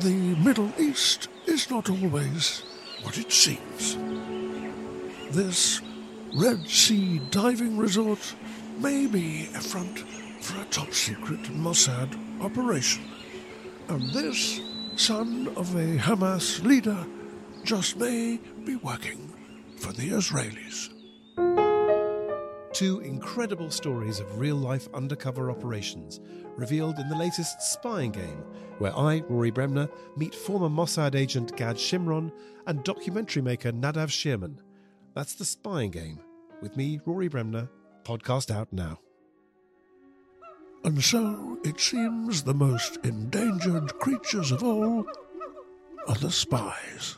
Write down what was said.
the Middle East is not always what it seems. This Red Sea diving resort may be a front for a top secret Mossad operation. And this son of a Hamas leader just may be working for the Israelis. Two incredible stories of real life undercover operations revealed in the latest spying game, where I, Rory Bremner, meet former Mossad agent Gad Shimron and documentary maker Nadav Schirman. That's the spying game. With me, Rory Bremner, podcast out now. And so it seems the most endangered creatures of all are the spies.